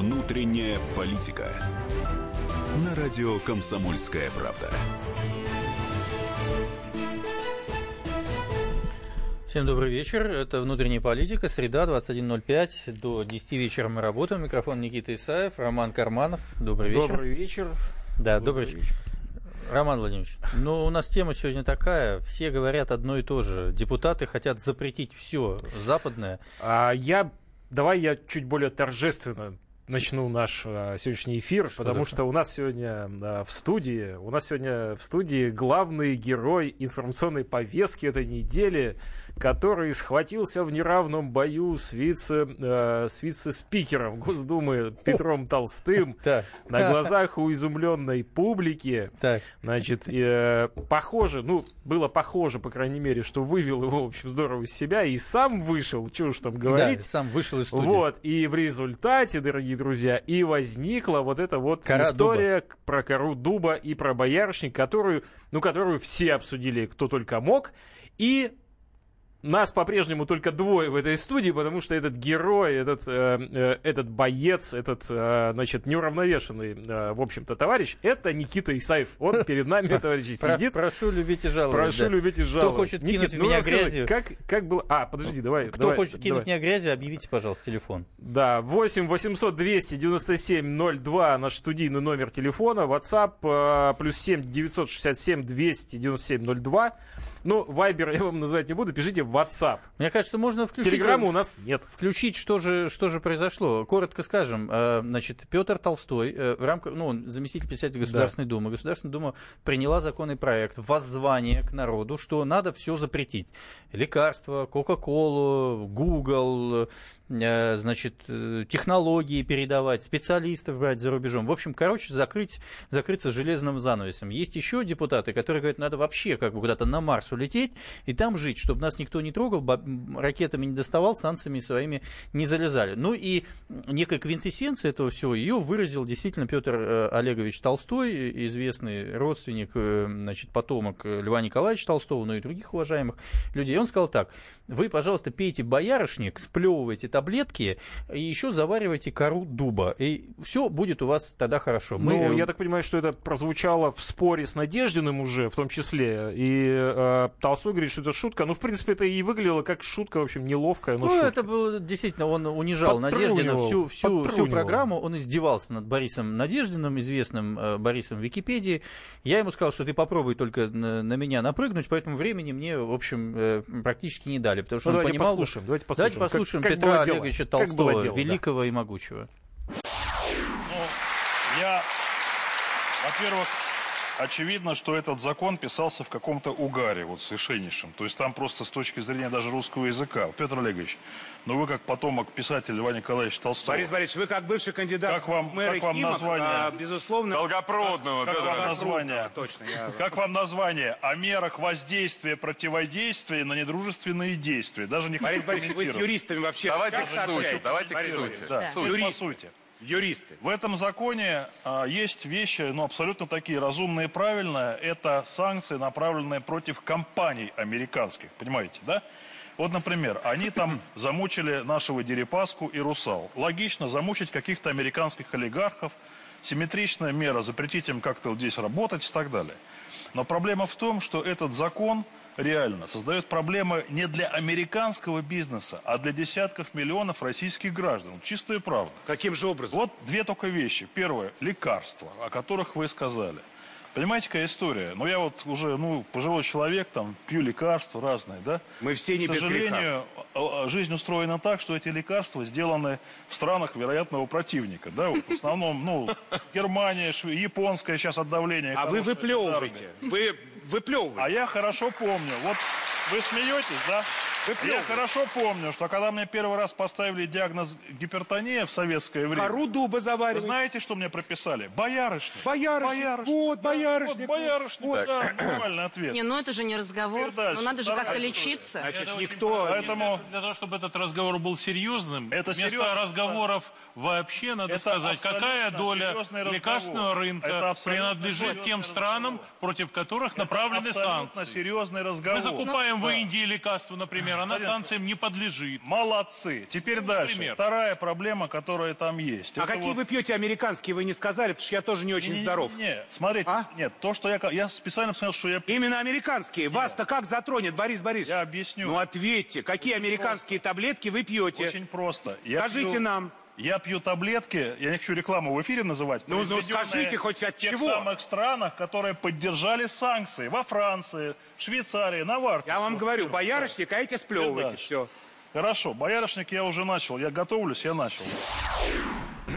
Внутренняя политика. На радио Комсомольская правда. Всем добрый вечер. Это «Внутренняя политика». Среда, 21.05. До 10 вечера мы работаем. Микрофон Никита Исаев, Роман Карманов. Добрый вечер. Добрый вечер. Да, добрый, добрый вечер. Роман Владимирович, ну у нас тема сегодня такая, все говорят одно и то же. Депутаты хотят запретить все западное. А я, давай я чуть более торжественно начну наш а, сегодняшний эфир, что потому это? что у нас сегодня а, в студии, у нас сегодня в студии главный герой информационной повестки этой недели который схватился в неравном бою с, вице, э, с вице-спикером Госдумы Петром Толстым на глазах у изумленной публики. Значит, э, похоже, ну, было похоже, по крайней мере, что вывел его, в общем, здорово из себя и сам вышел, что уж там говорить. Да, сам вышел из студии. Вот, и в результате, дорогие друзья, и возникла вот эта вот Кора история дуба. про кору дуба и про боярышник, которую, ну, которую все обсудили, кто только мог. И нас по-прежнему только двое в этой студии, потому что этот герой, этот, э, э, этот боец, этот, э, значит, неуравновешенный, э, в общем-то, товарищ, это Никита Исаев. Он перед нами, товарищ, сидит. Прошу любить и жаловать. Прошу любить и жаловать. Кто хочет кинуть ну, меня грязью? Как, как было... А, подожди, давай. Кто хочет кинуть меня грязью, объявите, пожалуйста, телефон. Да, 8 800 297 02, наш студийный номер телефона, WhatsApp, плюс 7 967 297 02. Ну, Вайбер я вам называть не буду, пишите в WhatsApp. Мне кажется, можно включить... Телеграмма у нас нет. Включить, что же, что же произошло. Коротко скажем, э, значит, Петр Толстой, э, в рамках, ну, он заместитель председателя Государственной да. Думы. Государственная Дума приняла законный проект воззвание к народу, что надо все запретить. Лекарства, Кока-Колу, Google, значит, технологии передавать, специалистов брать за рубежом. В общем, короче, закрыть, закрыться железным занавесом. Есть еще депутаты, которые говорят, надо вообще как бы куда-то на Марс улететь и там жить, чтобы нас никто не трогал, ракетами не доставал, санкциями своими не залезали. Ну и некая квинтэссенция этого всего, ее выразил действительно Петр э, Олегович Толстой, известный родственник, э, значит, потомок Льва Николаевича Толстого, но и других уважаемых людей. Он сказал так, вы, пожалуйста, пейте боярышник, сплевывайте таблетки и еще заваривайте кору дуба, и все будет у вас тогда хорошо. Мы... Ну, я так понимаю, что это прозвучало в споре с Надеждиным уже, в том числе, и э, Толстой говорит, что это шутка. Ну, в принципе, это и выглядело как шутка, в общем, неловкая, но Ну, шутка. это было действительно, он унижал Надеждина всю, всю, всю программу, он издевался над Борисом Надеждиным, известным э, Борисом в Википедии. Я ему сказал, что ты попробуй только на, на меня напрыгнуть, поэтому времени мне, в общем, э, практически не дали, потому что ну, он давайте понимал... Послушаем, давайте послушаем, давайте послушаем как, Петра как Олеговича Толстого, дело, великого да. и могучего. Ну, я, во-первых, очевидно, что этот закон писался в каком-то угаре, вот совершеннейшем. То есть там просто с точки зрения даже русского языка. Петр Олегович, ну вы как потомок писателя Льва Николаевича Толстого. Борис Борисович, вы как бывший кандидат как вам, в мэры как вам Химок, название? А, безусловно... Долгопрудного, как, как вам название? Точно. Я... Как вам название? О мерах воздействия, противодействия на недружественные действия. Даже не Борис Борисович, вы с юристами вообще... Давайте к сути, давайте к сути. Да, суть по сути юристы. В этом законе а, есть вещи, ну, абсолютно такие разумные и правильные. Это санкции, направленные против компаний американских, понимаете, да? Вот, например, они там замучили нашего Дерипаску и Русал. Логично замучить каких-то американских олигархов. Симметричная мера, запретить им как-то вот здесь работать и так далее. Но проблема в том, что этот закон реально создает проблемы не для американского бизнеса, а для десятков миллионов российских граждан. Чистая правда. Каким же образом? Вот две только вещи. Первое – лекарства, о которых вы сказали. Понимаете, какая история? Ну, я вот уже, ну, пожилой человек, там, пью лекарства разные, да? Мы все не К сожалению, жизнь устроена так, что эти лекарства сделаны в странах вероятного противника, да? Вот в основном, ну, Германия, японская сейчас от давления. А вы выплевываете. Вы выплевываете. А я хорошо помню. Вот вы смеетесь, да? Я хорошо помню, что когда мне первый раз поставили диагноз гипертония в советское время... Кору дуба заваривать. Вы знаете, что мне прописали? Боярышник. Боярышник. боярышник. Вот, боярышник. Вот, боярышник, вот. да, нормальный ответ. Не, ну это же не разговор. Ну надо же как-то лечиться. Значит, это никто... Поэтому... Для того, чтобы этот разговор был серьезным, это вместо серьез... разговоров вообще надо это сказать, какая доля лекарственного рынка принадлежит тем странам, против которых направлены санкции. серьезный разговор. Мы закупаем в Индии лекарства, например, Она санкциям не подлежит. Молодцы. Теперь дальше. Пример. Вторая проблема, которая там есть. А Это какие вот- вы пьете американские, вы не сказали, потому что я тоже не очень Не-не-не, здоров. Не, смотрите, А? нет, то, что я... Я специально посмотрел, что я... Именно американские. Вас-то как затронет, Борис Борисович? Я объясню. Ну ответьте, какие американские таблетки вы пьете? Очень просто. Я Скажите пью- нам. Я пью таблетки, я не хочу рекламу в эфире называть. Ну, ну, скажите хоть от в тех чего? самых странах, которые поддержали санкции. Во Франции, Швейцарии, Наварке. Я вам говорю, боярышник, а эти сплевываете. дальше. Все. Хорошо, боярышник я уже начал. Я готовлюсь, я начал.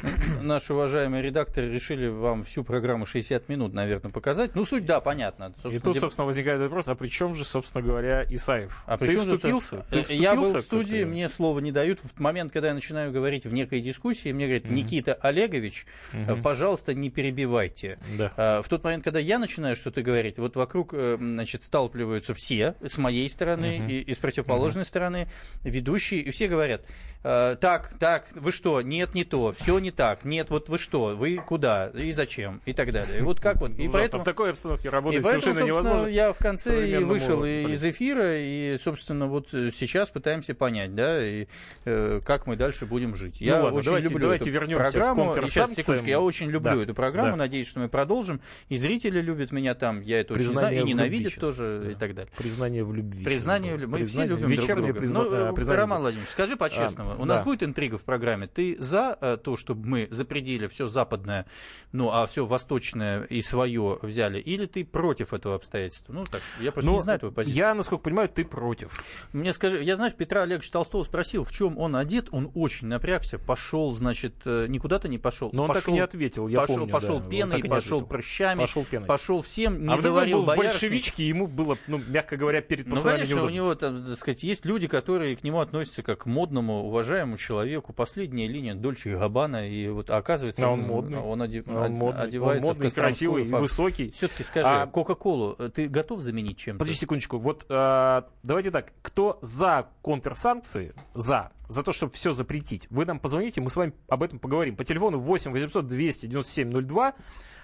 Наши уважаемые редакторы решили вам всю программу 60 минут, наверное, показать. Ну, суть, да, понятно. И тут, собственно, возникает вопрос, а при чем же, собственно говоря, Исаев? А при ты чем вступился? Ты Э, Я был вступился в студии, мне слова не дают. В момент, когда я начинаю говорить в некой дискуссии, мне говорят, Никита Олегович, э, пожалуйста, не перебивайте. Да. А, В тот момент, когда я начинаю что-то говорить, вот вокруг, э, значит, сталкиваются все, с моей стороны и, и с противоположной стороны, ведущие, и все говорят, так, так, вы что, нет, не то, все не так, нет, вот вы что, вы куда и зачем, и так далее. И вот как вот, и Ужасно. поэтому... В такой обстановке И работать поэтому, совершенно невозможно. я в конце и вышел и- из эфира, и, собственно, вот э, сейчас пытаемся понять, да, и, э, как мы дальше будем жить. Ну я ладно, очень давайте- люблю давайте эту вернемся к программу. И сейчас, секундочку, я очень люблю Да, эту программу, да. надеюсь, что мы продолжим. И зрители любят меня там, я это очень Признание знаю, и ненавидят тоже, сейчас. и так далее. Признание в любви. Признание, в любви. мы все Признание- любим друг друга. призна- Ну, э, э, признание Роман. Владимирович, скажи по-честному, у нас да. будет интрига в программе. Ты за то, чтобы мы запретили все западное, ну, а все восточное и свое взяли, или ты против этого обстоятельства? Ну, так что я просто Но не знаю твою позицию. я, насколько понимаю, ты против. Мне скажи, я, знаешь, Петра Олеговича Толстого спросил, в чем он одет, он очень напрягся, пошел, значит, э, никуда-то не пошел. Но он пошел, так и не ответил, я пошел, помню, пошел да, пеной, пошел ответил. прыщами, Пошел пеной. пошел всем, не а заварил был большевичке, ему было, ну, мягко говоря, перед Ну, пацанами конечно, у неудобно. него, там, так сказать, есть люди, которые к нему относятся как к модному, уважаемому человеку. Последняя линия Дольче и Габбана, и вот а оказывается, А он модный. он оде- Он од- модный, он одевается модный, в красивый, и высокий. Все-таки скажи, А- Кока-Колу э, ты готов заменить чем-то? Подожди секундочку. Вот э, давайте так. Кто за контрсанкции, за, за то, чтобы все запретить, вы нам позвоните, мы с вами об этом поговорим. По телефону 8 800 297 02.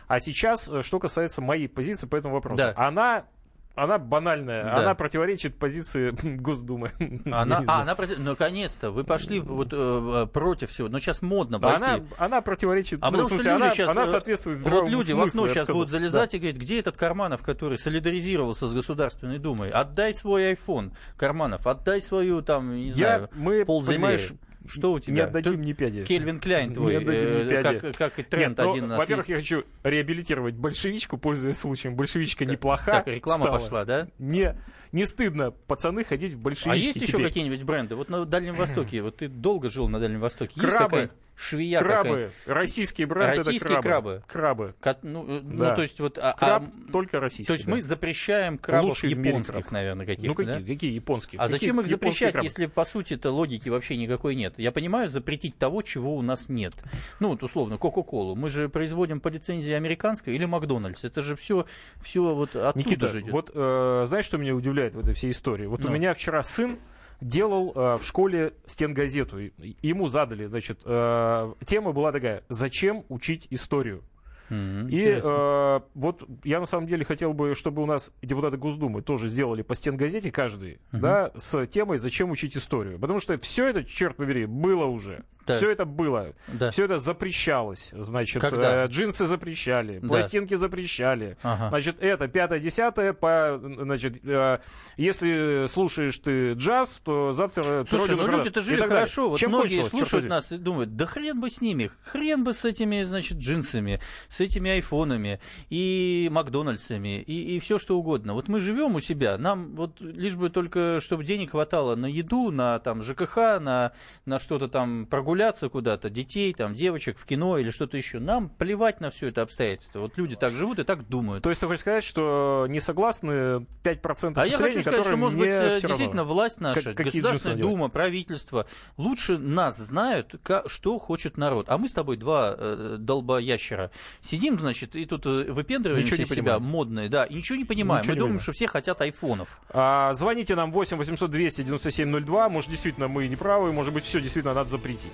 А сейчас, э, что касается моей позиции по этому вопросу. Да. Она, она банальная, Да. она противоречит позиции Госдумы. Она, а, она против- наконец-то, вы пошли вот э, против всего, но сейчас модно Да, пойти. она, она противоречит, А ну, в потому люди она, сейчас, она э, соответствует Вот здравому люди в смыслу, окно я бы сейчас сказал. будут залезать и говорить, где этот Карманов, который солидаризировался с Государственной Думой? Отдай свой iPhone, Карманов, отдай свою, там, не Я, знаю, мы, понимаешь, Что у тебя? не отдадим ни пяди. Кельвин Кляйн Не твой, отдадим ни э, пяди. как, как и тренд Нет, ну, один у нас Во-первых, есть. я хочу реабилитировать большевичку, пользуясь случаем. Большевичка неплоха. Так, реклама стала. пошла, да? Не, не стыдно, пацаны, ходить в большевички А есть еще теперь. какие-нибудь бренды? Вот на Дальнем Востоке, вот ты долго жил на Дальнем Востоке. Есть Крабы. какая швея Крабы. Российские бренды Российские это крабы. крабы? Крабы. Ну, э, Да. ну, то есть вот... а- Краб а, только российский. то есть да. мы запрещаем крабов мире японских, краб. наверное, каких-то, Ну какие, да? какие японские? А Какие зачем их запрещать, крабы? если по сути-то логики вообще никакой нет? Я понимаю, запретить того, чего у нас нет. Ну, вот условно, Кока-Колу. Мы же производим по лицензии американской или Макдональдс. Это же все, все вот оттуда Никита, же идет. вот э, знаешь, что меня удивляет в этой всей истории? Вот у Ну. меня вчера сын делал э, в школе стенгазету. Ему задали, значит, э, тема была такая, зачем учить историю? Мгм, И интересно. э, вот я на самом деле хотел бы, чтобы у нас депутаты Госдумы тоже сделали по стенгазете каждый, да, с темой «Зачем учить историю?». Потому что все это, черт побери, было уже. Так. Все это было. Да. Все это запрещалось. Значит, Когда? э, джинсы запрещали, Да. пластинки запрещали. Ага. Значит, это пятое, десятое. По, значит, э, если слушаешь ты джаз, то завтра... Слушай, ну люди-то жили хорошо. Вот Чем многие кончилось, слушают возьми? нас и думают, да хрен бы с ними, хрен бы с этими, значит, джинсами, с этими айфонами и Макдональдсами и, и все что угодно. Вот мы живем у себя, нам вот лишь бы только, чтобы денег хватало на еду, на там ЖКХ, на, на что-то там прогуляться куда-то, детей, там, девочек в кино или что-то еще. Нам плевать на все это обстоятельство. Вот люди так живут и так думают. То есть ты хочешь сказать, что не согласны 5% А я хочу сказать, что, может быть, э, действительно равно? власть наша, Как- Государственная Дума, правительство лучше нас знают, что хочет народ. А мы с тобой два э, долбоящера сидим, значит, и тут э, выпендриваемся Ничего не себя понимаем. модные, да, и ничего не понимаем. Ничего мы не думаем, понимаем. что все хотят айфонов. А, звоните нам 8 800 200 97 02. Может, действительно, мы не правы. Может быть, все действительно надо запретить.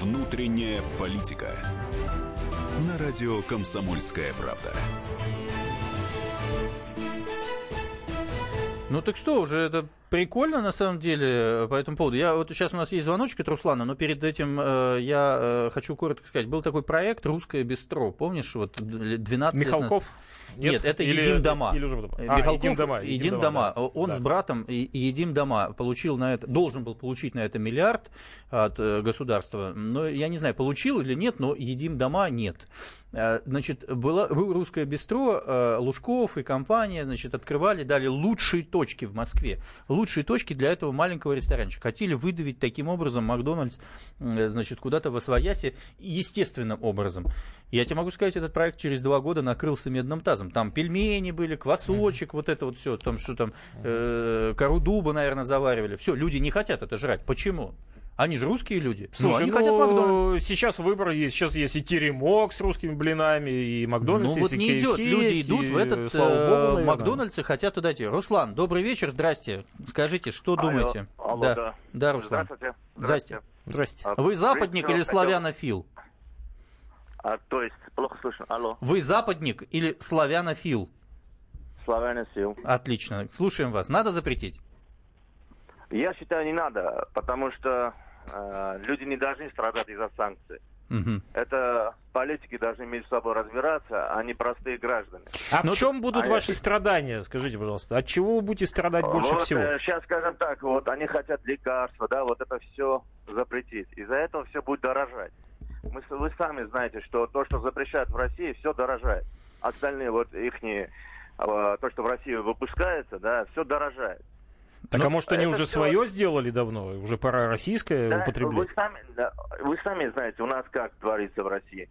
Внутренняя политика на радио «Комсомольская правда». Ну так что, уже это прикольно на самом деле по этому поводу. Я вот сейчас у нас есть звоночек от Руслана, но перед этим э, я э, хочу коротко сказать. Был такой проект «Русское бистро». Помнишь, вот 12 Михалков? лет Нет, Нет это или, «Едим дома». Или уже... а, Михалков, «Едим дома». «Едим, едим дома». Да. Он да. с братом «Едим дома» получил на это, должен был получить на это миллиард от э, государства. Но я не знаю, получил или нет, но «Едим дома» нет. Э, значит, было, было «Русское бистро», э, Лужков и компания, значит, открывали, дали лучшие точки в Москве лучшие точки для этого маленького ресторанчика. Хотели выдавить таким образом Макдональдс, значит, куда-то в Освоясе естественным образом. Я тебе могу сказать, этот проект через два года накрылся медным тазом. Там пельмени были, квасочек, вот это вот все, там что там, э, кору дуба, наверное, заваривали. Все, люди не хотят это жрать. Почему? Они же русские люди. Слушай, ну, они ну, хотят Макдональдс. Сейчас выбор есть. Сейчас есть и теремок с русскими блинами, и Макдональдс, ну, вот не идет. Люди есть, идут в этот слава богу, Макдональдс и хотят туда идти. Руслан, добрый вечер, здрасте. Скажите, что алло, думаете? Алло, да. да. да, Руслан. Здравствуйте. Здрасте. Здрасте. А, Вы западник или славянофил? А, то есть, плохо слышно. Алло. Вы западник или славянофил? Славянофил. Отлично. Слушаем вас. Надо запретить? Я считаю, не надо, потому что э, люди не должны страдать из-за санкций. Угу. Это политики должны между собой разбираться, а не простые граждане. А Но в чем будут а ваши я... страдания? Скажите, пожалуйста, от чего вы будете страдать больше вот, всего? Э, сейчас скажем так, вот они хотят лекарства, да, вот это все запретить. Из-за этого все будет дорожать. Мы, вы сами знаете, что то, что запрещают в России, все дорожает. Остальные вот их то, что в России выпускается, да, все дорожает. Так, а ну, может, они уже все... свое сделали давно? Уже пора российское да, употреблять? Вы сами, да, вы сами знаете, у нас как творится в России.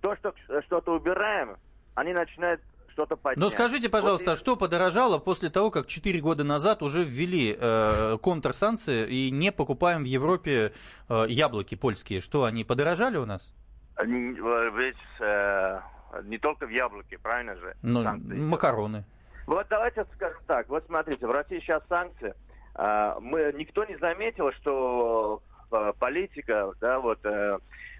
То, что что-то убираем, они начинают что-то поднять. Но скажите, пожалуйста, вот и... что подорожало после того, как 4 года назад уже ввели э, контрсанкции и не покупаем в Европе э, яблоки польские? Что, они подорожали у нас? Ведь э, не только в яблоке, правильно же? Ну, макароны. Вот давайте скажем так. Вот смотрите, в России сейчас санкции. А, мы, никто не заметил, что а, политика, да, вот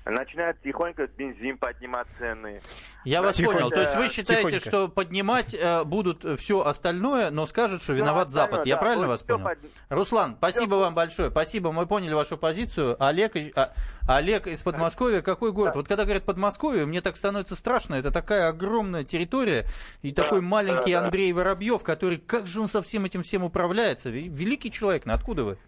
начинает тихонько бензин поднимать цены. Я вас тихонько. понял. То есть вы считаете, тихонько. что поднимать э, будут все остальное, но скажут, что виноват все Запад. Я да, правильно вас понял? Под... Руслан, спасибо все... вам большое. Спасибо. Мы поняли вашу позицию. Олег, а, Олег из Подмосковья. Какой город? Да. Вот когда говорят Подмосковье, мне так становится страшно. Это такая огромная территория и да, такой маленький да, Андрей Воробьев, который, как же он со всем этим всем управляется? Великий человек. Ну, откуда вы?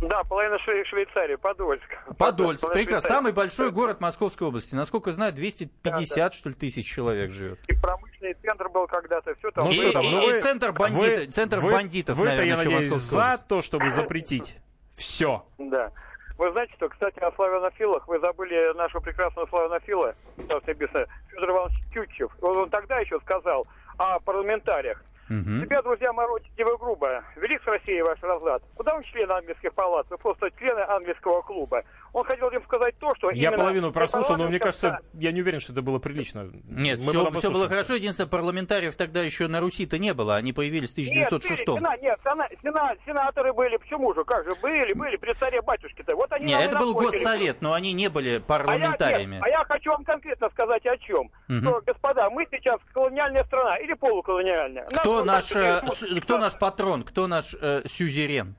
Да, половина Швейцарии, Подольск. Подольск, прекрасно. Самый большой город Московской области. Насколько знаю, 250, да, да. что ли, тысяч человек живет. И промышленный центр был когда-то, все там. Ну, и, что там? Ну, и, вы, центр, бандит, вы, центр вы, бандитов, вы, наверное, я надеюсь, за то, чтобы запретить все. Да. Вы знаете, что, кстати, о славянофилах, вы забыли нашего прекрасного славянофила, Федор Иванович Тютчев. Он тогда еще сказал о парламентариях. Угу. Тебя, друзья, моротите вы грубо. Велик с Россией ваш разлад. Куда вы члены английских палат? Вы просто члены английского клуба. Он хотел им сказать то, что Я половину прослушал, но мне кажется, я не уверен, что это было прилично. Нет, Мы все, все было хорошо. Единственное, парламентариев тогда еще на Руси-то не было. Они появились в 1906 Нет, сена, нет сена, сена, сенаторы были. Почему же? Как же? Были, были при царе батюшке-то. Вот они нет, это был госсовет, но они не были парламентариями. А я, нет, а я хочу вам конкретно сказать о чем. Угу. Что, господа, мы сейчас колониальная страна или полуколониальная. Кто наш, э, кто наш патрон, кто наш э, сюзерен?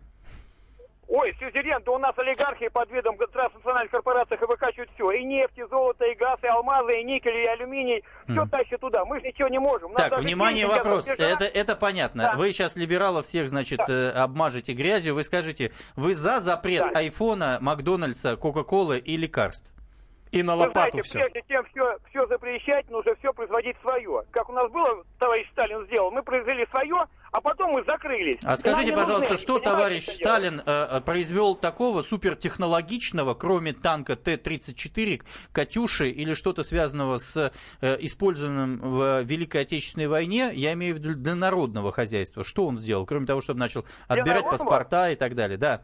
Ой, сюзерен, да у нас олигархи под видом транснациональных корпораций выкачивают все. И нефть, и золото, и газ, и алмазы, и никель, и алюминий. Все mm. тащат туда. Мы же ничего не можем. так, внимание, вопрос. Это, это понятно. Да. Вы сейчас либералов всех, значит, да. э, обмажете грязью. Вы скажете, вы за запрет да. айфона, Макдональдса, Кока-Колы и лекарств? И на лопату знаете, все. Прежде чем все, все запрещать, нужно все производить свое. Как у нас было, товарищ Сталин сделал, мы произвели свое, а потом мы закрылись. А скажите, пожалуйста, что товарищ Сталин э, произвел такого супертехнологичного, кроме танка Т-34, «Катюши» или что-то связанного с э, использованным в Великой Отечественной войне, я имею в виду для народного хозяйства. Что он сделал, кроме того, чтобы начал отбирать паспорта и так далее? Да.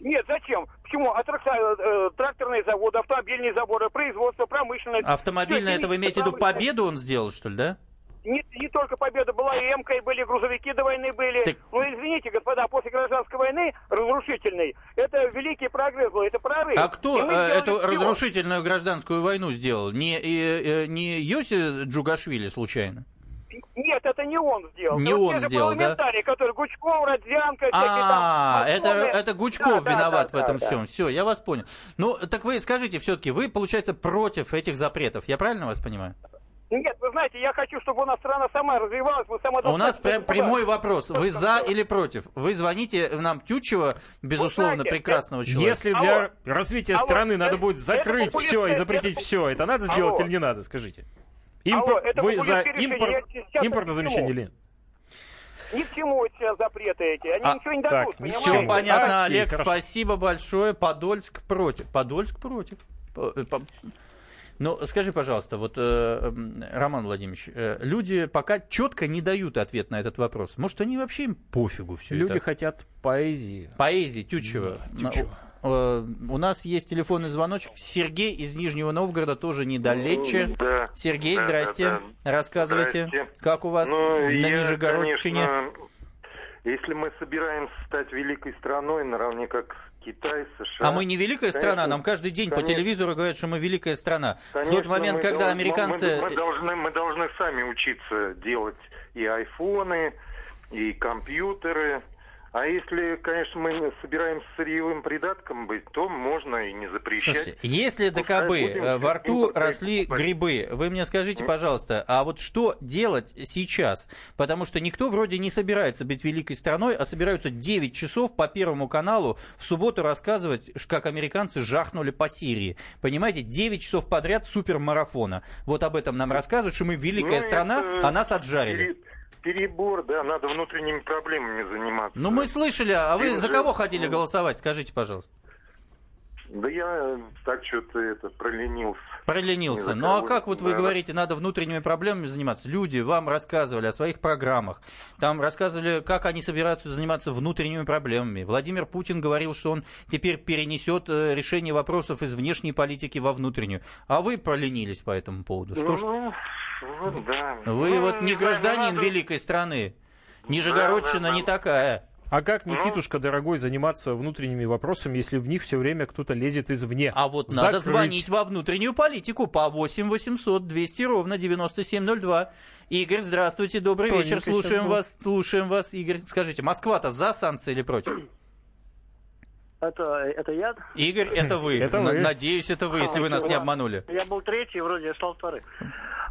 Нет, зачем? Почему? А э, тракторные заводы, автомобильные заводы, производство, промышленность. Автомобильное, это вы имеете в виду победу он сделал, что ли, да? Не, не только победа была, и МК, и были грузовики до войны были. Так... Ну, извините, господа, после гражданской войны, разрушительной, это великий прогресс был, это прорыв. А кто э, эту все. разрушительную гражданскую войну сделал? Не, э, э, не Йоси Джугашвили, случайно? Нет, это не он сделал. Не вот он сделал, да? который Гучков, Родзянко, А, это, это Гучков да, виноват да, да, в этом да, всем. Да. Все, я вас понял. Ну, так вы скажите все-таки, вы, получается, против этих запретов. Я правильно вас понимаю? Нет, вы знаете, я хочу, чтобы у нас страна сама развивалась, мы сама... У нас прям прямой вопрос. Вы за или против? Вы звоните нам Тютчева, безусловно, знаете, прекрасного человека. Если для Алло. развития Алло. страны надо будет закрыть это все и запретить это... все, это надо сделать Алло. или не надо, скажите? Импор... Алло, Вы за импорт... импортозамещение или нет? Ни к чему сейчас запреты эти, они а, ничего не дадут, так, Все понятно, а, Олег, хорошо. спасибо большое. Подольск против. Подольск против. Ну, скажи, пожалуйста, вот, э, Роман Владимирович, э, люди пока четко не дают ответ на этот вопрос. Может, они вообще им пофигу все люди это? хотят поэзии. Поэзии, Тютчева. Да, Тютчева. Э, у нас есть телефонный звоночек. Сергей из Нижнего Новгорода тоже недалече. Да, Сергей, да, здрасте. Да, да. Рассказывайте, здрасте. как у вас ну, на я, Нижегородчине? Конечно, если мы собираемся стать великой страной, наравне как Китай, США. А мы не великая конечно, страна, нам каждый день конечно, по телевизору говорят, что мы великая страна. Конечно, в тот момент, когда должны, американцы... Мы, мы, должны, мы должны сами учиться делать и айфоны, и компьютеры, а если, конечно, мы собираемся сырьевым придатком быть, то можно и не запрещать. Слушайте, если ДКБ э, во рту росли грибы, вы мне скажите, пожалуйста, а вот что делать сейчас? Потому что никто вроде не собирается быть великой страной, а собираются 9 часов по Первому каналу в субботу рассказывать, как американцы жахнули по Сирии. Понимаете, 9 часов подряд супермарафона. Вот об этом нам рассказывают, что мы великая ну, страна, это... а нас отжарили перебор, да, надо внутренними проблемами заниматься. Ну, мы слышали, а вы за кого хотели голосовать, скажите, пожалуйста? Да я так что-то это проленился. Проленился. Ну а как вот вы да. говорите, надо внутренними проблемами заниматься? Люди вам рассказывали о своих программах. Там рассказывали, как они собираются заниматься внутренними проблемами. Владимир Путин говорил, что он теперь перенесет э, решение вопросов из внешней политики во внутреннюю. А вы проленились по этому поводу. Что ну, ж... ну, да. Вы ну, вот не гражданин надо... великой страны. Нижегородчина да, да, да. не такая. А как, Никитушка, дорогой, заниматься внутренними вопросами, если в них все время кто-то лезет извне? А вот Закрыть. надо звонить во внутреннюю политику по 8 800 200 ровно 9702. Игорь, здравствуйте, добрый Тоненько вечер, слушаем вас, слушаем вас. Игорь, скажите, Москва-то за санкции или против? Это, это я? Игорь, это вы. Это вы. Надеюсь, это вы, если а, вы нас не обманули. Я был третий, вроде я стал вторым.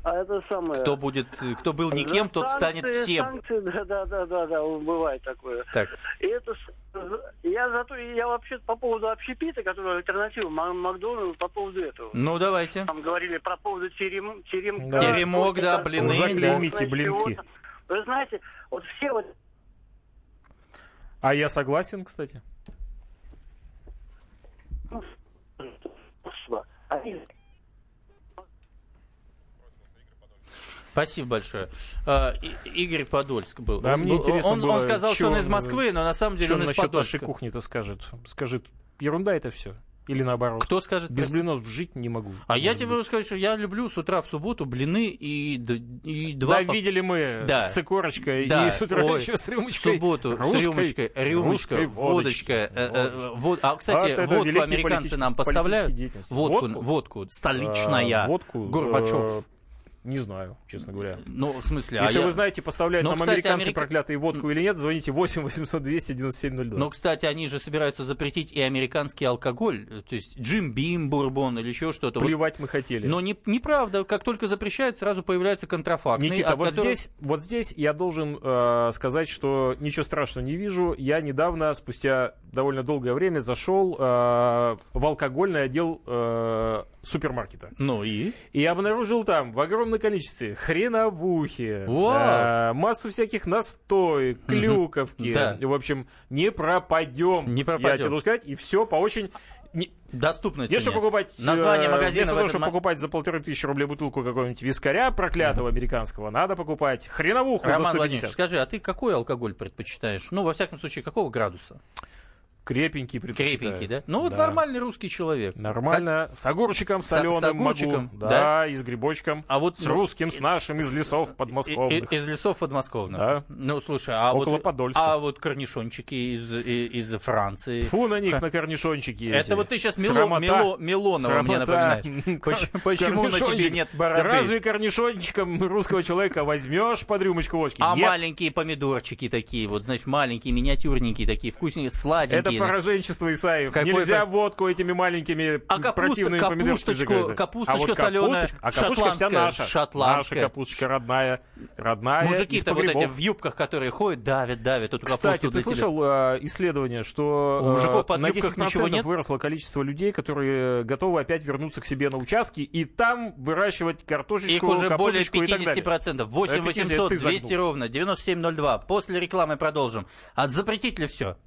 А это самое... Кто будет, кто был никем, тот станет всем. Санкции, да, да, да, да, да, бывает такое. Так. И это, я зато, я вообще по поводу общепита, который альтернатива Макдональду, по поводу этого. Ну, давайте. Там говорили про поводу терем, терем, да. теремок, да, блины. Заклеймите блинки. Вы знаете, вот все вот... А я согласен, кстати. Они Спасибо большое. А, Игорь Подольск был. Да, мне интересно он, было, он сказал, что он из Москвы, но на самом деле он из Подольска. нашей кухни-то скажет? Скажет, ерунда это все. Или наоборот? Кто скажет? Без блинов жить не могу. А я тебе могу сказать, что я люблю с утра в субботу блины и, и два... Да, видели мы да. с икорочкой да. и с утра Ой, еще с рюмочкой. В субботу русской, с рюмочкой, рюмочка, водочка. Э, э, вод... А, кстати, вот водку американцы нам поставляют. Водку, водку, водку столичная. А, водку, Горбачев. Э, не знаю, честно говоря. Ну, в смысле... Если а вы я... знаете, поставляют ну, нам кстати, американцы Америка... проклятые водку или нет, звоните 8 800 200 9702. Ну, кстати, они же собираются запретить и американский алкоголь, то есть Джим Бим, Бурбон или еще что-то. Плевать вот. мы хотели. Но не, неправда, как только запрещают, сразу появляется контрафактный. Никита, вот, которых... здесь, вот здесь я должен э, сказать, что ничего страшного не вижу. Я недавно, спустя довольно долгое время, зашел э, в алкогольный отдел э, супермаркета. Ну и? И обнаружил там в огромном огромном количестве хреновухи, Вау! э, массу всяких настоек, клюковки. Да. В общем, не пропадем. Не Я пропадем. тебе должен сказать, и все по очень... не- Доступной Если цене. покупать, Название э, магазина вместо в того, чтобы ма- покупать за полторы тысячи рублей бутылку какого-нибудь вискаря проклятого американского, надо покупать хреновуху за Роман 150. Владимирович, скажи, а ты какой алкоголь предпочитаешь? Ну, во всяком случае, какого градуса? Крепенький предпочитаю. Крепенький, да? Ну, вот Да. нормальный русский человек. Нормально. С огурчиком С- соленым с огурчиком, могу. да? Да, и с грибочком. А вот, с ну, русским, с нашим, из лесов и- подмосковных. Из лесов подмосковных. Да. Ну, слушай, а Около вот, Подольска. а вот корнишончики из, и- из Франции. Фу на них, Ка- на корнишончики Это эти. вот ты сейчас Мило. Мило- Милонова мне напоминаешь. Поч- Почему на тебе нет бороды? Разве корнишончиком русского человека возьмешь под рюмочку водки? А маленькие помидорчики такие, вот, значит, маленькие, миниатюрненькие такие, вкусненькие, сладенькие. Это пораженчество, Исаев. Какой Нельзя это- водку этими маленькими А капуста- противными зажигать. капусточка а вот соленая, А капусточка вся шотландская, наша. шотландская. Наша капусточка родная. Родная, Мужики-то вот эти в юбках, которые ходят, давят, давят эту Кстати, ты слышал э, исследование, что У мужиков э, под на юбках 10% ничего нет? выросло количество людей, которые готовы опять вернуться к себе на участки и там выращивать картошечку, Их уже более капусточку и так далее. 50%. 8 Э, 50 800 ты 200 загнул. ровно 9702. После рекламы продолжим. А запретить ли все?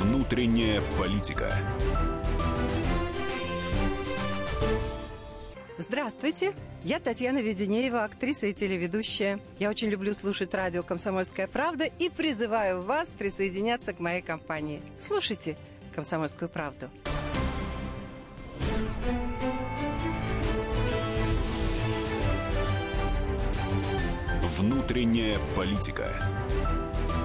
Внутренняя политика. Здравствуйте, я Татьяна Веденеева, актриса и телеведущая. Я очень люблю слушать радио «Комсомольская правда» и призываю вас присоединяться к моей компании. Слушайте «Комсомольскую правду». Внутренняя политика.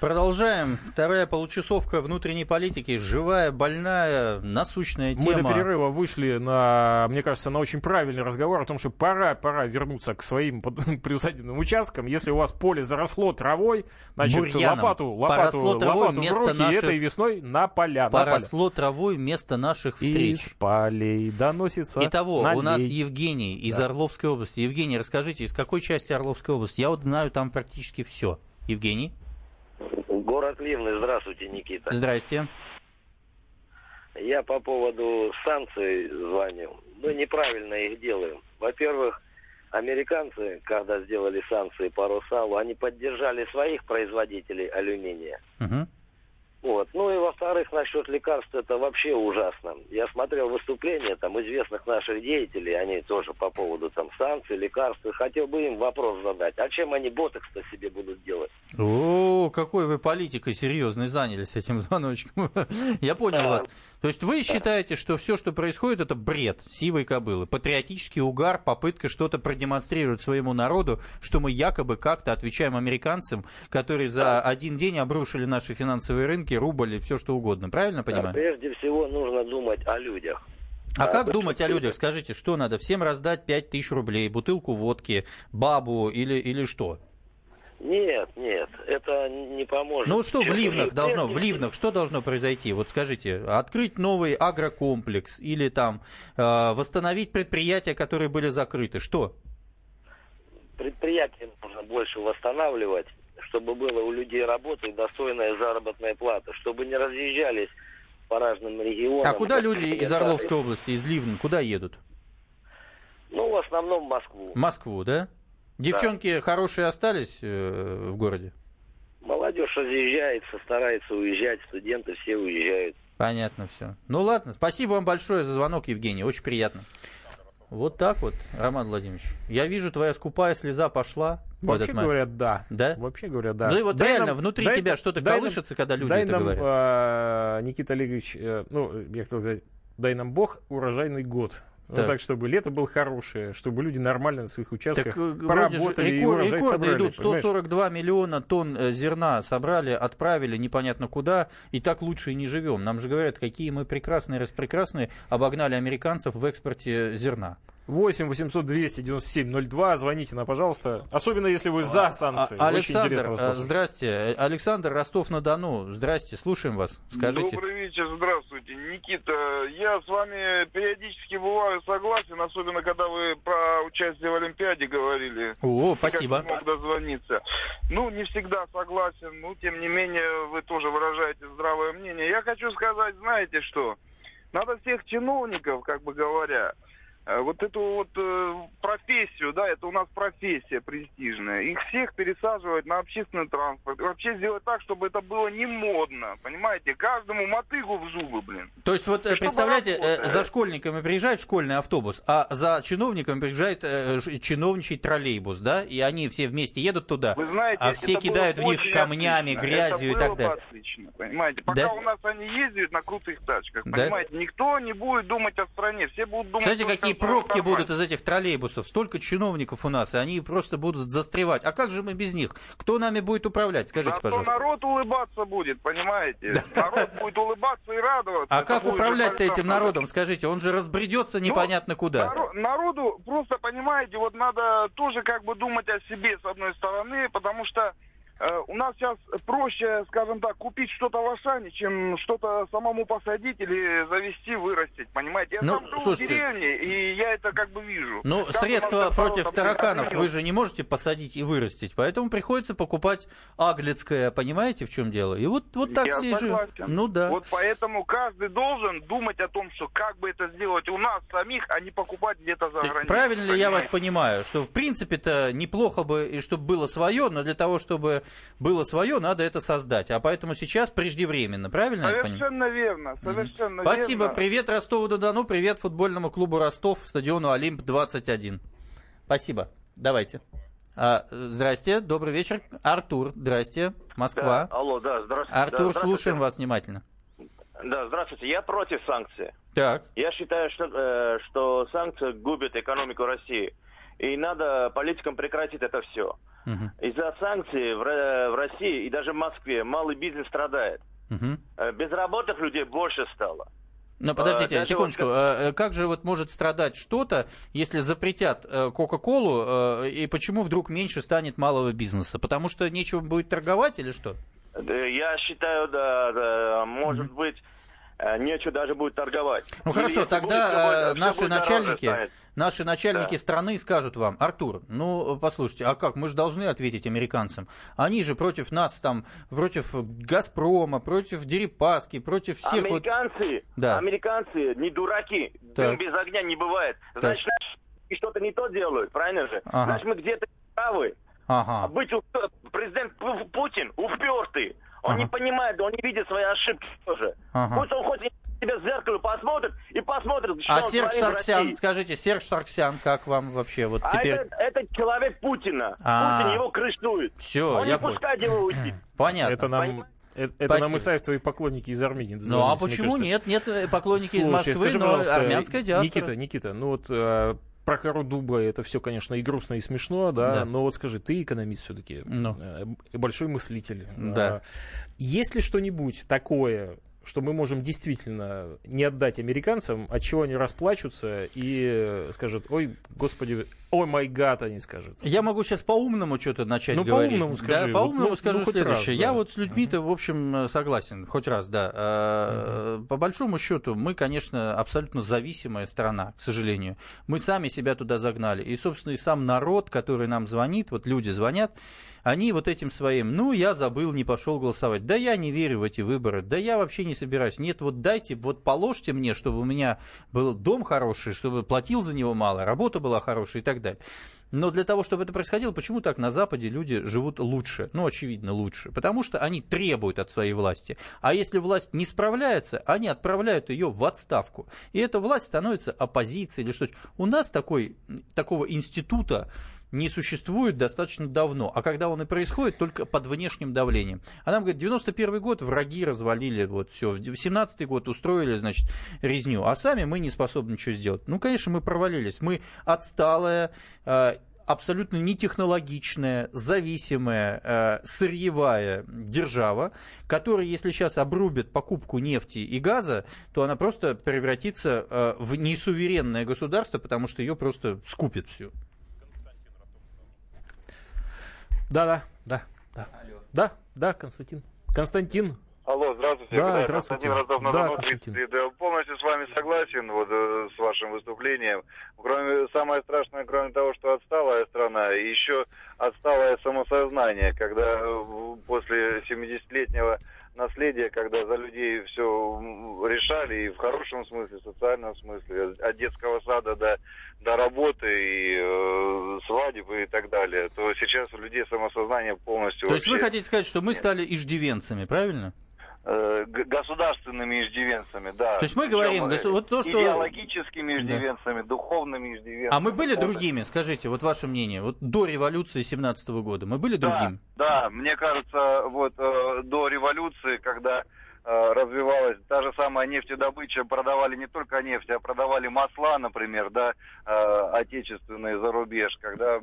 Продолжаем. Вторая получасовка внутренней политики. Живая, больная, насущная Мы тема. до перерыва вышли на, мне кажется, на очень правильный разговор о том, что пора, пора вернуться к своим приусадебным участкам. Если у вас поле заросло травой, значит, Бурьяном. лопату, лопату, Поросло травой лопату в руки наших- этой весной на поля. на поля. Поросло травой вместо наших встреч. Из полей доносится Итого, налей. у нас Евгений из Да. Орловской области. Евгений, расскажите, из какой части Орловской области? Я вот знаю там практически все. Евгений? Город Ливны. Здравствуйте, Никита. Здрасте. Я по поводу санкций звоню. Мы неправильно их делаем. Во-первых, американцы, когда сделали санкции по Росалу, они поддержали своих производителей алюминия. Мгм. Вот. Ну и во-вторых, насчет лекарств это вообще ужасно. Я смотрел выступления там известных наших деятелей, они тоже по поводу там санкций, лекарств. И Хотел бы им вопрос задать. А чем они ботокс-то себе будут делать? О, какой вы политикой серьезной занялись этим звоночком. Я понял вас. То есть вы считаете, что все, что происходит, это бред сивой кобылы, патриотический угар, попытка что-то продемонстрировать своему народу, что мы якобы как-то отвечаем американцам, которые за один день обрушили наши финансовые рынки, рубль и все что угодно. Правильно А понимаю? прежде всего нужно думать о людях. А как да, думать о людях? Скажите, что надо? Всем раздать 5 тысяч рублей, бутылку водки, бабу или, или что? Нет, нет, это не поможет. Ну что в Ливнах должно, в Ливнах что должно произойти? Вот скажите, открыть новый агрокомплекс или там э, восстановить предприятия, которые были закрыты? Что? Предприятия нужно больше восстанавливать, чтобы было у людей работа и достойная заработная плата, чтобы не разъезжались по разным регионам. А куда люди из. Орловской области, из Ливна, куда едут? Ну, в основном в Москву. Москву, да? Девчонки хорошие остались э, в городе? Молодежь разъезжается, старается уезжать, студенты все уезжают. Понятно все. Ну ладно, спасибо вам большое за звонок, Евгений, очень приятно. Вот так вот, Роман Владимирович. Я вижу, твоя скупая слеза пошла. Вообще этот момент. говоря, да. Да? Вообще говоря, да. Ну и вот Дай реально, нам- внутри дай тебя нам- что-то дай нам- колышется, когда люди дай это нам, говорят. а, Никита Олегович, э, ну, я хотел сказать, дай нам Бог урожайный год. Ну, Так. чтобы лето было хорошее, чтобы люди нормально на своих участках Так э, вроде же поработали и рекорды собрали, идут. понимаешь? 142 миллиона тонн э, зерна собрали, отправили непонятно куда, и так лучше и не живем. Нам же говорят, какие мы прекрасные, распрекрасные, обогнали американцев в экспорте зерна. 8 800 297 02. Звоните нам, пожалуйста. Особенно, если вы за санкции. А, Александр, э, здрасте. Александр, Ростов-на-Дону. Здрасте, слушаем вас. Скажите. Добрый вечер, здравствуйте. Никита, я с вами периодически бываю согласен, особенно когда вы про участие в Олимпиаде говорили. О, спасибо. Как мог дозвониться. Ну, не всегда согласен, но тем не менее вы тоже выражаете здравое мнение. Я хочу сказать, знаете что? Надо всех чиновников, как бы говоря, вот эту вот э, профессию, да, это у нас профессия престижная, их всех пересаживать на общественный транспорт. вообще сделать так, чтобы это было не модно, понимаете? Каждому мотыгу в зубы, блин. То есть вот, чтобы представляете, э, за школьниками приезжает школьный автобус, а за чиновниками приезжает э, чиновничий троллейбус, да, и они все вместе едут туда, Вы знаете, а все кидают в них камнями, отлично. грязью это и так далее. отлично, понимаете? Пока Да? у нас они ездят на крутых тачках, Да? понимаете, никто не будет думать о стране, все будут думать... Знаете, какие пробки будут из этих троллейбусов? Столько чиновников у нас, и они просто будут застревать. А как же мы без них? Кто нами будет управлять? Скажите, Зато пожалуйста. народ улыбаться будет, понимаете? Народ будет улыбаться и радоваться. А Это как управлять-то этим народом? Скажите, он же разбредется непонятно куда. Наро- Народу просто, понимаете, вот надо тоже как бы думать о себе, с одной стороны, потому что у нас сейчас проще, скажем так, купить что-то в Ашане, чем что-то самому посадить или завести, вырастить, понимаете? Я Ну, сам живу слушайте. в деревне, и я это как бы вижу. Ну, Как средства против тараканов вы же не можете посадить и вырастить, поэтому приходится покупать аглицкое, понимаете, в чем дело? И вот, вот так Я все согласен. Ну да. Вот поэтому каждый должен думать о том, что как бы это сделать у нас самих, а не покупать где-то за границей. Правильно ли я вас понимаю, что в принципе-то неплохо бы, и чтобы было свое, но для того, чтобы было свое, надо это создать. А поэтому сейчас преждевременно, правильно я понимаю? Совершенно верно, совершенно Спасибо. верно. Привет Ростову-на-Дону, привет футбольному клубу Ростов, стадиону Олимп-21. Спасибо. Давайте. А, здрасте, добрый вечер. Артур, здрасте, Москва. Да, алло, да, здравствуйте. Артур, Да, здравствуйте. слушаем вас внимательно. Да, здравствуйте. Я против санкций. Так. Я считаю, что, э, что санкции губят экономику России. И надо политикам прекратить это все. Мгм. Из-за санкций в, в России и даже в Москве малый бизнес страдает. Мгм. Э, Безработных людей больше стало. Но подождите, А, секундочку. вот э, Как же вот может страдать что-то, если запретят Кока-Колу, и почему вдруг меньше станет малого бизнеса? Потому что нечего будет торговать или что? Я считаю, да, да, может быть, э, нечего даже будет торговать. Ну Или хорошо, тогда будет- э, наши будет начальники, наши начальники Да. страны скажут вам, Артур, ну послушайте, а как, мы же должны ответить американцам. Они же против нас там, против Газпрома, против Дерипаски, против всех вот... Американцы, Да. американцы не дураки. Так. Без огня не бывает. Значит, и что-то не то делают, правильно же? Ага. Значит, мы где-то правы. А Ага. быть упер- президент Пу- Путин упертый. Он Ага. не понимает, он не видит свои ошибки тоже. Ага. Пусть он хоть себя в зеркало посмотрит и посмотрит, что А Серж Сарксян, скажите, Серж Сарксян, как вам вообще вот А теперь? это, это человек Путина. А. Путин его крышует. Всё, он я не понял. пускает его уйти. Понятно. Это нам, Понимаете? это, это нам Спасибо. Исаев, твои поклонники из Армении. Ну а почему кажется. нет? Нет э, поклонники из Слушай, Москвы, скажи, но армянская диаспора. Никита, Никита, ну вот э, про Хару Дуба это все, конечно, и грустно, и смешно, да, Да. но вот скажи, ты экономист все-таки, Ну. большой мыслитель. Да. Есть ли что-нибудь такое, что мы можем действительно не отдать американцам, от чего они расплачутся и э, скажут, ой, господи, ой, май гад, они скажут. Я могу сейчас по-умному что-то начать Ну, говорить. по-умному скажи. Да, по-умному Вот, ну, скажу ну, следующее. раз, Я да. вот с людьми-то, в общем, э, согласен. Хоть раз, да. Э, По большому счету, мы, конечно, абсолютно зависимая страна, к сожалению. Мы сами себя туда загнали. И, собственно, и сам народ, который нам звонит, вот люди звонят, они вот этим своим, ну, я забыл, не пошел голосовать. Да я не верю в эти выборы. Да я вообще не собираюсь. Нет, вот дайте, вот положьте мне, чтобы у меня был дом хороший, чтобы платил за него мало, работа была хорошая и так далее. Но для того, чтобы это происходило, почему так на Западе люди живут лучше? Ну, очевидно, лучше. Потому что они требуют от своей власти. А если власть не справляется, они отправляют ее в отставку. И эта власть становится оппозицией или что-то. У нас такой, такого института не существует достаточно давно, а когда он и происходит, только под внешним давлением. А нам говорят, 91 год враги развалили вот все, в 17 год устроили, значит, резню, а сами мы не способны ничего сделать. Ну, конечно, мы провалились, мы отсталая, э, абсолютно не технологичная, зависимая, э, сырьевая держава, которая, если сейчас обрубит покупку нефти и газа, то она просто превратится э, в несуверенное государство, потому что ее просто скупит все. Да, да, да, да. Да, да, Константин. Константин, Алло, здравствуйте. Да, Да, здравствуйте. Константин Ростов на Да, Константин. 30 лет. Я полностью с вами согласен вот, э, с вашим выступлением. Кроме, самое страшное, кроме того, что отсталая страна, еще отсталое самосознание, когда э, после 70-летнего наследия, когда за людей все решали, и в хорошем смысле, в социальном смысле, от детского сада до, до работы и э, свадеб и так далее, то сейчас у людей самосознание полностью То есть вы вообще- хотите сказать, что мы стали иждивенцами, правильно? Э, государственными иждивенцами, да. То есть мы Причем, говорим, госу- вот то, что- идеологическими иждивенцами, духовными иждивенцами. А мы были другими, скажите, вот ваше мнение, вот до революции 17 года мы были другими? Да, мне кажется, вот э, до революции, когда э, развивалась та же самая нефтедобыча, продавали не только нефть, а продавали масла, например, да, э, отечественные за рубеж, когда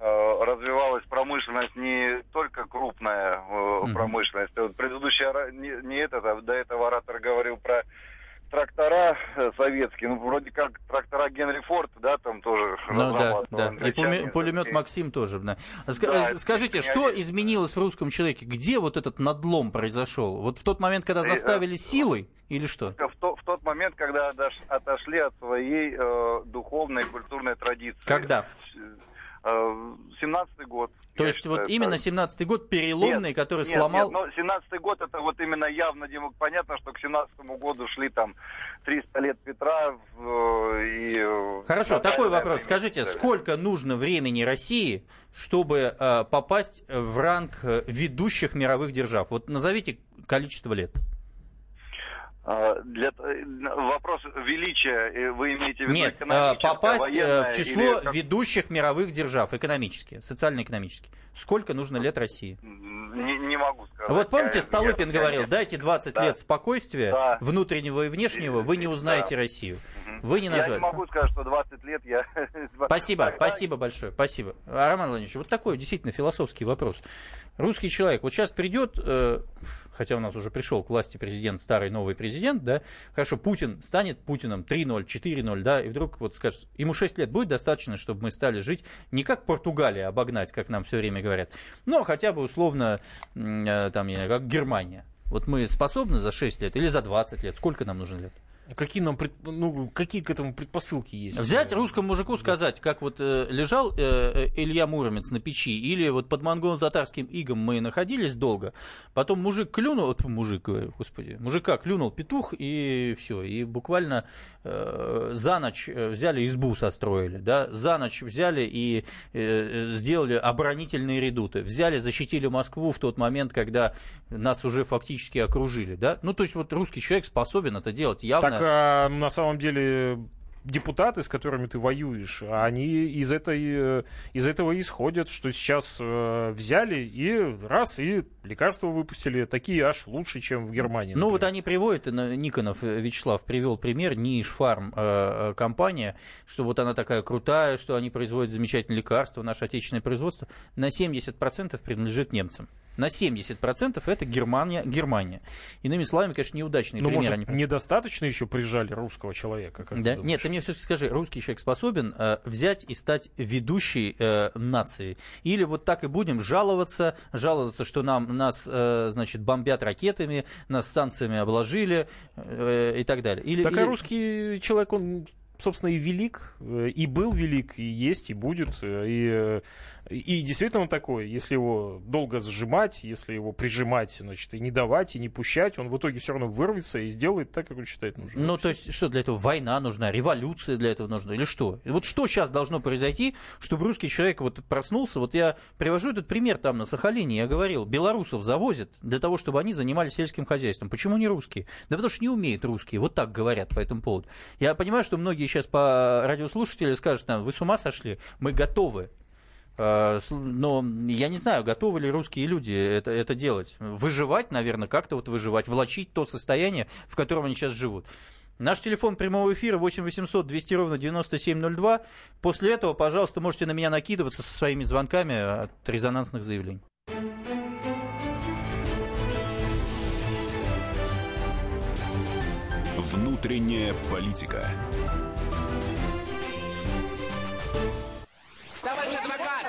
развивалась промышленность не только крупная э, Мгм. промышленность. Вот предыдущий не, не этот, а до этого оратор говорил про трактора э, советские, ну вроде как трактора Генри Форд, да, там тоже Ну да, да. И пулемет. Максим тоже. Да. Ска- Да, э, это Скажите, что один. изменилось в русском человеке? Где вот этот надлом произошел? Вот в тот момент, когда Э, э, заставили силой или что? в, то- в тот момент, когда отош- отошли от своей э, духовной и культурной традиции. Когда? Э, 17-й год. То есть считаю, вот именно так. 17-й год переломный, Нет, который нет, сломал... Нет, но 17-й год это вот именно явно демо- понятно, что к 17 году шли там 300 лет Петра в- и... э, Хорошо, такой вопрос. например, Скажите, сколько нужно времени России, чтобы э, попасть в ранг э, ведущих мировых держав? Вот назовите количество лет. А, Для, э, вопрос величия э, вы имеете в виду Нет, э, попасть в число или ведущих мировых держав экономически, социально-экономически. Сколько нужно лет России? Не, не могу сказать. Вот помните, Я- Столыпин я- говорил, я- дайте 20 Да. лет спокойствия, Да. внутреннего и внешнего, вы не узнаете Да. Россию. Вы не Я назвали. не могу сказать, что 20 лет я... Спасибо, спасибо большое, спасибо. А, Роман Владимирович, вот такой действительно философский вопрос. Русский человек, вот сейчас придет, э, хотя у нас уже пришел к власти президент, старый новый президент, да, хорошо, Путин станет Путиным 3-0, 4-0, да, и вдруг вот скажет, ему 6 лет будет достаточно, чтобы мы стали жить не как Португалия обогнать, как нам все время говорят, но хотя бы условно, э, там, я не знаю, как Германия. Вот мы способны за 6 лет или за 20 лет, сколько нам нужно лет? Какие нам пред- ну, какие к этому предпосылки есть? Взять русскому мужику сказать, как вот э, лежал э, э, Илья Муромец на печи, или вот под монголо-татарским игом мы находились долго, потом мужик клюнул, вот мужик, господи, мужика клюнул петух, и все, и буквально э, за ночь э, взяли избу состроили, да, за ночь взяли и э, э, сделали оборонительные редуты, взяли, защитили Москву в тот момент, когда нас уже фактически окружили, да, ну то есть вот русский человек способен это делать явно. Так а, на самом деле депутаты, с которыми ты воюешь, они из, этой, э, из этого исходят, что сейчас э, взяли и раз, и лекарства выпустили, такие аж лучше, чем в Германии. Ну вот они приводят, Никонов э, Вячеслав привел пример, Ниш Фарм э, э, компания, что вот она такая крутая, что они производят замечательные лекарства, наше отечественное производство, на 70% принадлежит немцам. На 70% это Германия, Германия. Иными словами, конечно, неудачные Ну, примеры. может, они- недостаточно еще прижали русского человека? как ты Да? думаешь? Нет, ты мне все-таки скажи, русский человек способен э, взять и стать ведущей э, нацией? Или вот так и будем жаловаться, жаловаться, что нам, нас, э, значит, бомбят ракетами, нас санкциями обложили э, и так далее? Или, Так или- а русский человек, он, собственно, и велик, э, и был велик, и есть, и будет. э, И, э, и действительно он такой. Если его долго сжимать, если его прижимать, значит, и не давать, и не пущать, он в итоге все равно вырвется и сделает так, как он считает нужным. Ну, то есть, что для этого война нужна, революция для этого нужна, или что? Вот что сейчас должно произойти, чтобы русский человек вот проснулся? Вот я привожу этот пример там на Сахалине, я говорил, белорусов завозят для того, чтобы они занимались сельским хозяйством. Почему не русские? Да потому что не умеют русские, вот так говорят по этому поводу. Я понимаю, что многие сейчас по радиослушатели скажут, нам, вы с ума сошли, мы готовы. С- Но я не знаю, готовы ли русские люди это, это делать. Выживать, наверное, как-то вот выживать, влачить то состояние, в котором они сейчас живут. Наш телефон прямого эфира 8 800 200 ровно 9702. После этого, пожалуйста, можете на меня накидываться со своими звонками от резонансных заявлений. Внутренняя политика.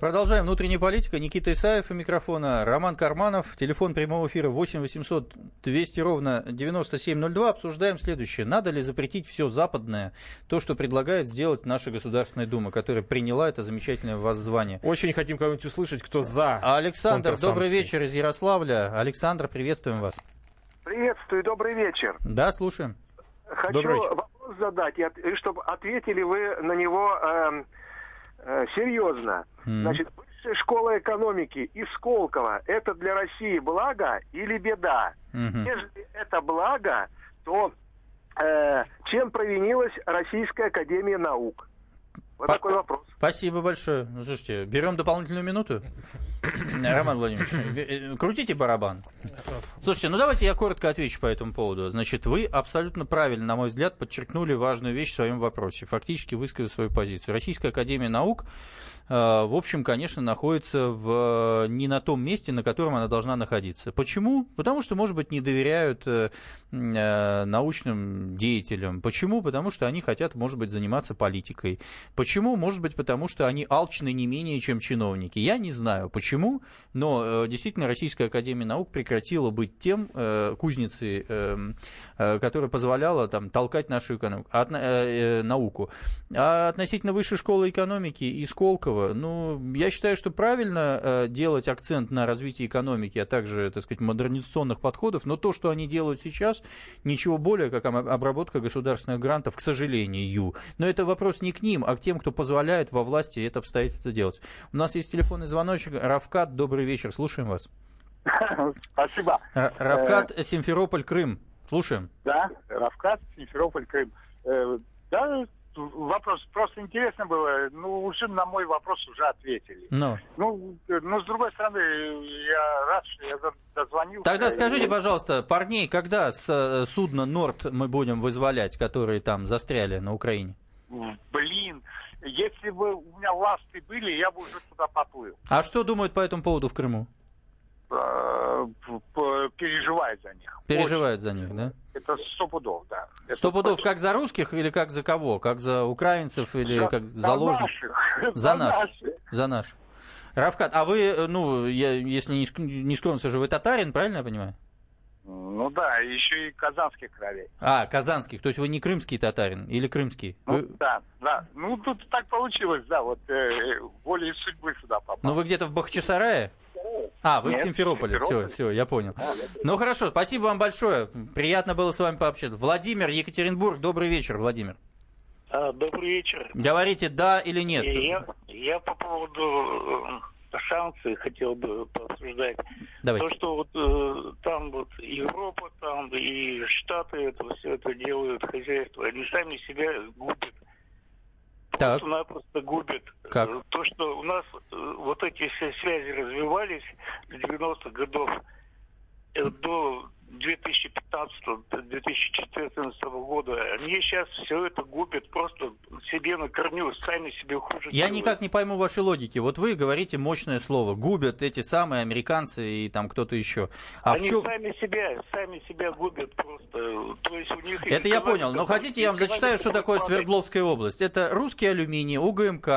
Продолжаем. Внутренняя политика. Никита Исаев у микрофона. Роман Карманов. Телефон прямого эфира 8 800 200 ровно 9702. Обсуждаем следующее. Надо ли запретить все западное, то, что предлагает сделать наша Государственная Дума, которая приняла это замечательное воззвание. Очень хотим кого-нибудь услышать, кто за Александр, добрый вечер из Ярославля. Александр, приветствуем вас. Приветствую, добрый вечер. Да, слушаем. Хочу Добрый вечер. вопрос задать, и, чтобы ответили вы на него э, серьезно. М. Значит, высшая школа экономики из Сколково – это для России благо или беда? Мгм. Если это благо, то э, чем провинилась Российская Академия Наук? Вот По- такой вопрос. Спасибо большое. Ну, слушайте, берем дополнительную минуту. Роман Владимирович, э, э, крутите барабан. Слушайте, ну давайте я коротко отвечу по этому поводу. Значит, вы абсолютно правильно, на мой взгляд, подчеркнули важную вещь в своем вопросе. Фактически высказали свою позицию. Российская Академия Наук, э, в общем, конечно, находится в, не на том месте, на котором она должна находиться. Почему? Потому что, может быть, не доверяют научным деятелям. Почему? Потому что они хотят, может быть, заниматься политикой. Почему? Может быть, потому что они алчны не менее, чем чиновники. Я не знаю, почему, но э, действительно Российская Академия Наук прекратила быть тем э, кузницей, э, э, которая позволяла там, толкать нашу экономику, э, науку. А относительно Высшей школы экономики и Сколково, ну, я считаю, что правильно делать акцент на развитии экономики, а также, так сказать, модернизационных подходов, но то, что они делают сейчас, ничего более, как об- обработка государственных грантов, к сожалению. Но это вопрос не к ним, а к тем, кто позволяет во власти это обстоятельство делать. У нас есть телефонный звоночек. Равкат, добрый вечер, слушаем вас. Спасибо. Р- Равкат, Симферополь, Крым. Слушаем. Да, Равкат, Симферополь, Крым. Э, да, вопрос просто интересно было. Ну, уже на мой вопрос уже ответили. Ну. Ну, э, ну, с другой стороны, я рад, что я до- дозвонился. Тогда скажите, пожалуйста, парней, когда с э, судна Норд мы будем вызволять, которые там застряли на Украине? Блин, если бы у меня ласты были, я бы уже туда поплыл. А что думают по этому поводу в Крыму? Э, п- п- Переживаю за них. Переживают за них, да? Это сто пудов, да. Сто пудов как за русских или как за кого? Как за украинцев или За- как за ложных? За наших. За наших. Равкат, а вы, э, ну, я, если не, не скромно скажу, вы татарин, правильно я понимаю? Ну да, еще и казанских кровей. А, казанских, то есть вы не крымский татарин или крымский? Ну, Вы- да, да. Ну, тут так получилось, да, вот э, волей судьбы сюда попал. Ну, вы где-то в Бахчисарае? А, вы Нет, в Симферополе. Все, Симферополь. все, я понял. Ну хорошо, спасибо вам большое. Приятно было с вами пообщаться. Владимир, Екатеринбург, добрый вечер, Владимир. А, Добрый вечер. Говорите да или нет? Я, я по поводу санкций хотел бы пообсуждать. Давайте. То, что вот э, там вот Европа, там и Штаты это все это делают, хозяйство, они сами себя губят. Так. Просто-напросто губят. Как? Э, То, что у нас э, вот эти все связи развивались с 90-х годов э, до 2015-2014 года, они сейчас все это губят просто себе на корню, сами себе хуже Я делают. никак не пойму вашей логики. Вот вы говорите мощное слово. Губят эти самые американцы и там кто-то еще. А в Они чем... сами себя, сами себя губят просто. То есть у них Это я понял. Но хотите, я вам зачитаю, что такое Свердловская область. Это русский алюминий, УГМК,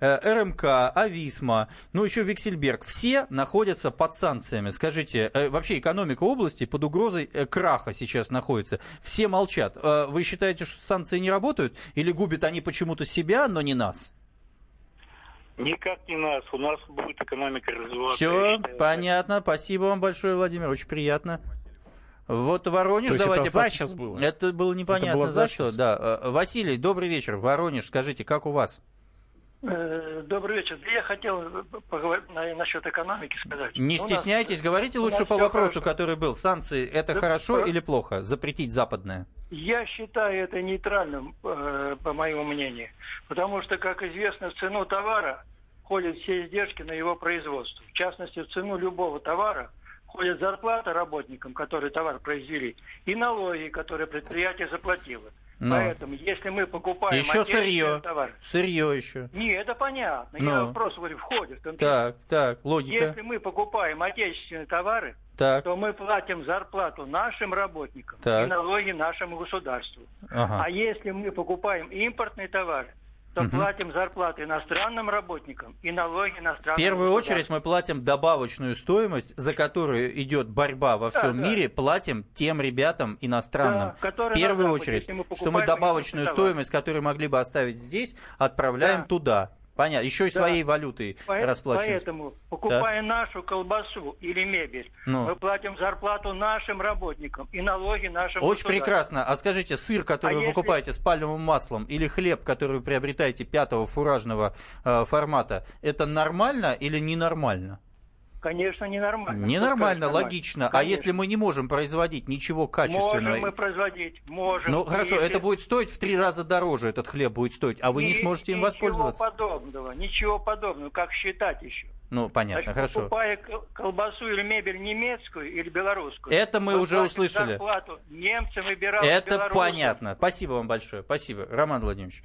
э, РМК, Ависма, ну еще Виксельберг. Все находятся под санкциями. Скажите, э, вообще экономика области под угрозой э, краха сейчас находится. Все молчат. Э, Вы считаете, что санкции не работают? Или губят они почему-то себя, но не нас? Никак не нас. У нас будет экономика развиваться. Все, понятно. Спасибо вам большое, Владимир. Очень приятно. Вот Воронеж, То давайте... это за пос... сейчас было? Это было непонятно это было за, за что. Да. Э, Василий, добрый вечер. Воронеж, скажите, как у вас? Э, Добрый вечер. Я хотел поговорить на- насчет экономики сказать. Не стесняйтесь, говорите лучше по вопросу, хорошо. который был. Санкции это Да, хорошо про- или плохо? Запретить западное? Я считаю это нейтральным, э, по моему мнению. Потому что, как известно, в цену товара входят все издержки на его производство. В частности, в цену любого товара входит зарплата работникам, которые товар произвели, и налоги, которые предприятие заплатило. Ну. Поэтому, если мы покупаем Еще сырье. товар... Сырье еще. Не, это понятно. Ну. Я просто говорю, входит. Так, так, логика. Если мы покупаем отечественные товары, Так. то мы платим зарплату нашим работникам Так. и налоги нашему государству. Ага. А если мы покупаем импортные товары, то Мгм. платим зарплаты иностранным работникам и налоги иностранным В первую очередь мы платим добавочную стоимость, за которую идет борьба во Да, всем да. мире, платим тем ребятам иностранным. Да, в первую Западе, очередь, мы что мы покупаем добавочную стоимость, которую могли бы оставить здесь, отправляем туда. Понятно. Еще и Да. своей валютой По- расплачиваемся. Поэтому, покупая нашу колбасу или мебель, Ну. мы платим зарплату нашим работникам и налоги нашим Очень прекрасно. А скажите, сыр, который А вы если- покупаете с пальмовым маслом, или хлеб, который вы приобретаете пятого фуражного э, формата, это нормально или ненормально? Конечно, ненормально. Ненормально, логично. А Конечно. если мы не можем производить ничего качественного? Можем мы производить, можем. Ну хорошо, Если- это будет стоить в три раза дороже, этот хлеб будет стоить, а вы не Ни- сможете им ничего воспользоваться. подобного, ничего подобного. Как считать еще? Ну, понятно, Значит, хорошо. покупая колбасу или мебель немецкую или белорусскую. Это мы уже услышали. зарплату немцам и белорусам. Это понятно. Спасибо вам большое. Спасибо. Роман Владимирович,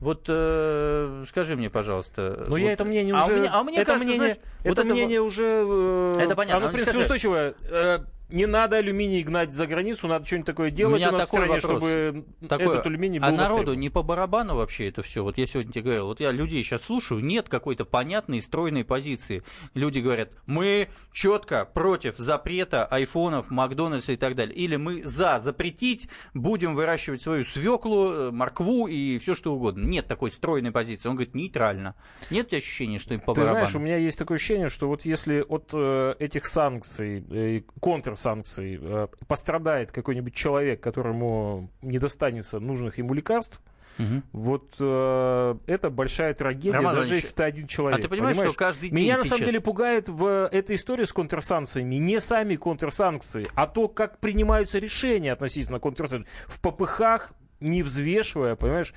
вот э, скажи мне, пожалуйста. Ну, вот- я это мнение а уже... у меня, а мне это кажется, мнение, знаешь, это вот это мнение вот- уже... э, Это понятно. Оно, Ну, в принципе, скажи. устойчивое. Э, Не надо алюминий гнать за границу, надо что-нибудь такое У делать меня у нас в такой стране, вопрос. чтобы Такой, этот алюминий был а народу не по барабану вообще это все? Вот я сегодня тебе говорил, вот я людей сейчас слушаю, нет какой-то понятной стройной позиции. Люди говорят, мы четко против запрета айфонов, Макдональдса и так далее. Или мы за запретить, будем выращивать свою свеклу, э, моркву и все что угодно. Нет такой стройной позиции. Он говорит, нейтрально. Нет у ощущения, что им по Ты барабану? знаешь, у меня есть такое ощущение, что вот если от э, этих санкций, э, контрсанкций э, пострадает какой-нибудь человек, которому не достанется нужных ему лекарств, Мгм. вот э, это большая трагедия, Роман даже Владимирович, если ты один человек. а ты понимаешь, что каждый день Меня на самом сейчас- деле пугает в этой истории с контрсанкциями не сами контрсанкции, а то, как принимаются решения относительно контрсанкций. В попыхах не взвешивая, понимаешь,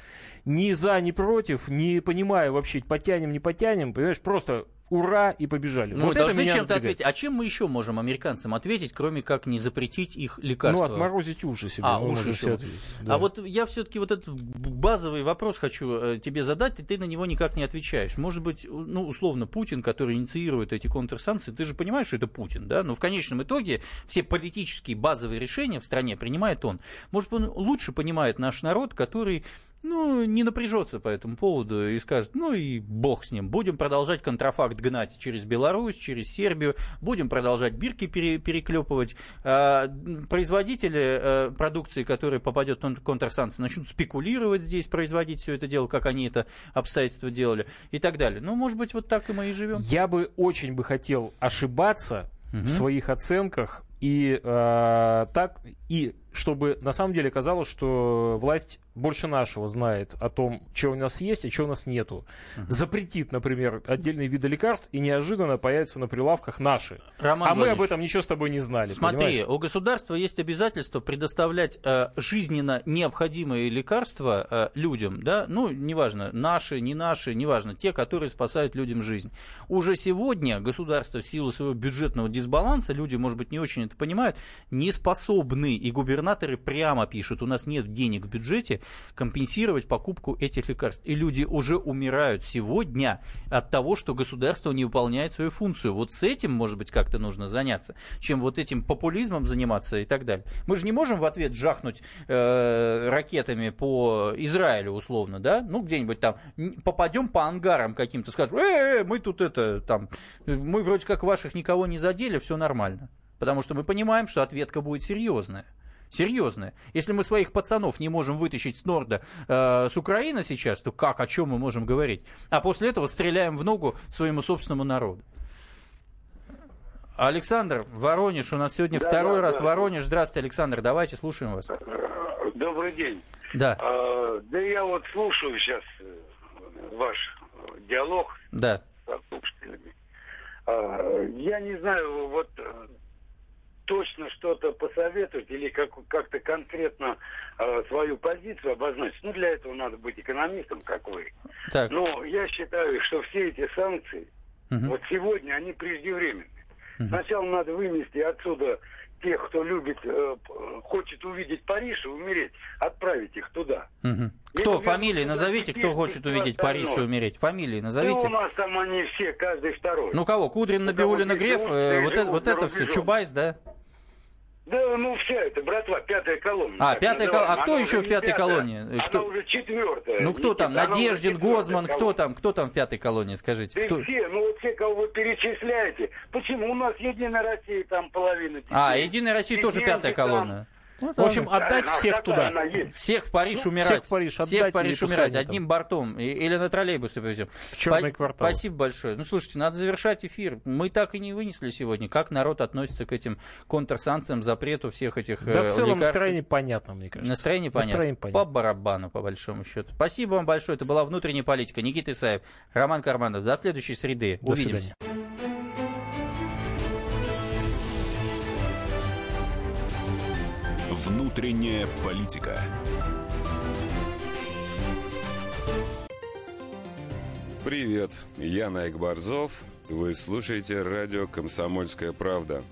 ни за, ни против, не понимая вообще, потянем, не потянем, понимаешь, просто ура и побежали. Ну, вот это должны чем-то ответить. А чем мы еще можем американцам ответить, кроме как не запретить их Ну, лекарства? отморозить уши себе. А, мы уши еще. себе ответить, да. А вот я все-таки вот этот базовый вопрос хочу э, тебе задать, и ты на него никак не отвечаешь. Может быть, ну, условно, Путин, который инициирует эти контрсанкции, ты же понимаешь, что это Путин, да? Но в конечном итоге все политические базовые решения в стране принимает он. Может, он лучше понимает наш народ, который ну, не напряжется по этому поводу и скажет, ну и бог с ним, будем продолжать контрафакт гнать через Беларусь, через Сербию, будем продолжать бирки пере- переклепывать. А, производители э, продукции, которая попадет в контрсанкции, начнут спекулировать здесь, производить все это дело, как они это обстоятельства делали и так далее. Ну, может быть, вот так и мы и живем. Я бы очень бы хотел ошибаться Мгм. в своих оценках и э, так и чтобы на самом деле казалось, что власть больше нашего знает о том, что у нас есть и что у нас нету. Запретит, например, отдельные виды лекарств и неожиданно появятся на прилавках наши. Роман а мы об Владимирович, этом ничего с тобой не знали. Смотри, понимаешь? у государства есть обязательство предоставлять э, жизненно необходимые лекарства э, людям, да, ну, неважно, наши, не наши, неважно, те, которые спасают людям жизнь. Уже сегодня государство в силу своего бюджетного дисбаланса, люди, может быть, не очень это понимают, не способны, и губернаторы прямо пишут, у нас нет денег в бюджете компенсировать покупку этих лекарств. И люди уже умирают сегодня от того, что государство не выполняет свою функцию. Вот с этим, может быть, как-то нужно заняться, чем вот этим популизмом заниматься и так далее. Мы же не можем в ответ жахнуть э, ракетами по Израилю, условно, да? Ну, где-нибудь там попадем по ангарам каким-то, скажем, э, мы тут это, там, э, мы вроде как ваших никого не задели, все нормально. Потому что мы понимаем, что ответка будет серьезная. Серьезная. Если мы своих пацанов не можем вытащить с Норда, э, с Украины сейчас, то как, о чем мы можем говорить? А после этого стреляем в ногу своему собственному народу. Александр, Воронеж, у нас сегодня Да, второй да, раз да. Воронеж. Здравствуйте, Александр, давайте, слушаем вас. Добрый день. Да. А, да я вот слушаю сейчас ваш э, диалог Да. со слушателями. А, я не знаю, вот э, точно что-то посоветовать или как, как-то конкретно э, свою позицию обозначить. Ну, для этого надо быть экономистом, как вы. Так. Но я считаю, что все эти санкции, Мгм. вот сегодня, они преждевременны. Сначала надо вынести отсюда тех, кто любит, э, хочет увидеть Париж и умереть, отправить их туда. Или Кто? Фамилии туда назовите, кто хочет увидеть Париж и умереть. Фамилии назовите. у нас там они все, каждый второй. Ну кого? Кудрин, Набиулина, Греф, э, вот это, вот это все. Чубайс, да? Да, ну вся эта братва, пятая колонна. А, пятая колонна. А кто Она еще в пятой пятая, колонии? Она Кто- уже четвертая. Ну кто там? Она Надеждин, Гозман, кто колонна. там? Кто там в пятой колонии, скажите? Да Кто? все, ну вот все, кого вы перечисляете. Почему? У нас Единая Россия там половина. А, детей. Единая Россия тоже пятая там. Колонна. В общем, отдать всех туда. Всех в Париж Ну, умирать. всех в Париж Всех в отдать, Париж умирать одним бортом. И- Или на троллейбусы повезем. В черный Спа- квартал. Спасибо большое. Ну, слушайте, надо завершать эфир. Мы так и не вынесли сегодня, как народ относится к этим контрсанкциям, запрету всех этих Да, в э, целом лекарств. настроение понятно, мне кажется. Настроение понятно. Настроение понятно. По барабану, по большому счету. Спасибо вам большое. Это была внутренняя политика. Никита Исаев, Роман Карманов. До следующей среды. До Увидимся. Внутренняя политика. Привет, я Найк Борзов. Вы слушаете радио «Комсомольская правда».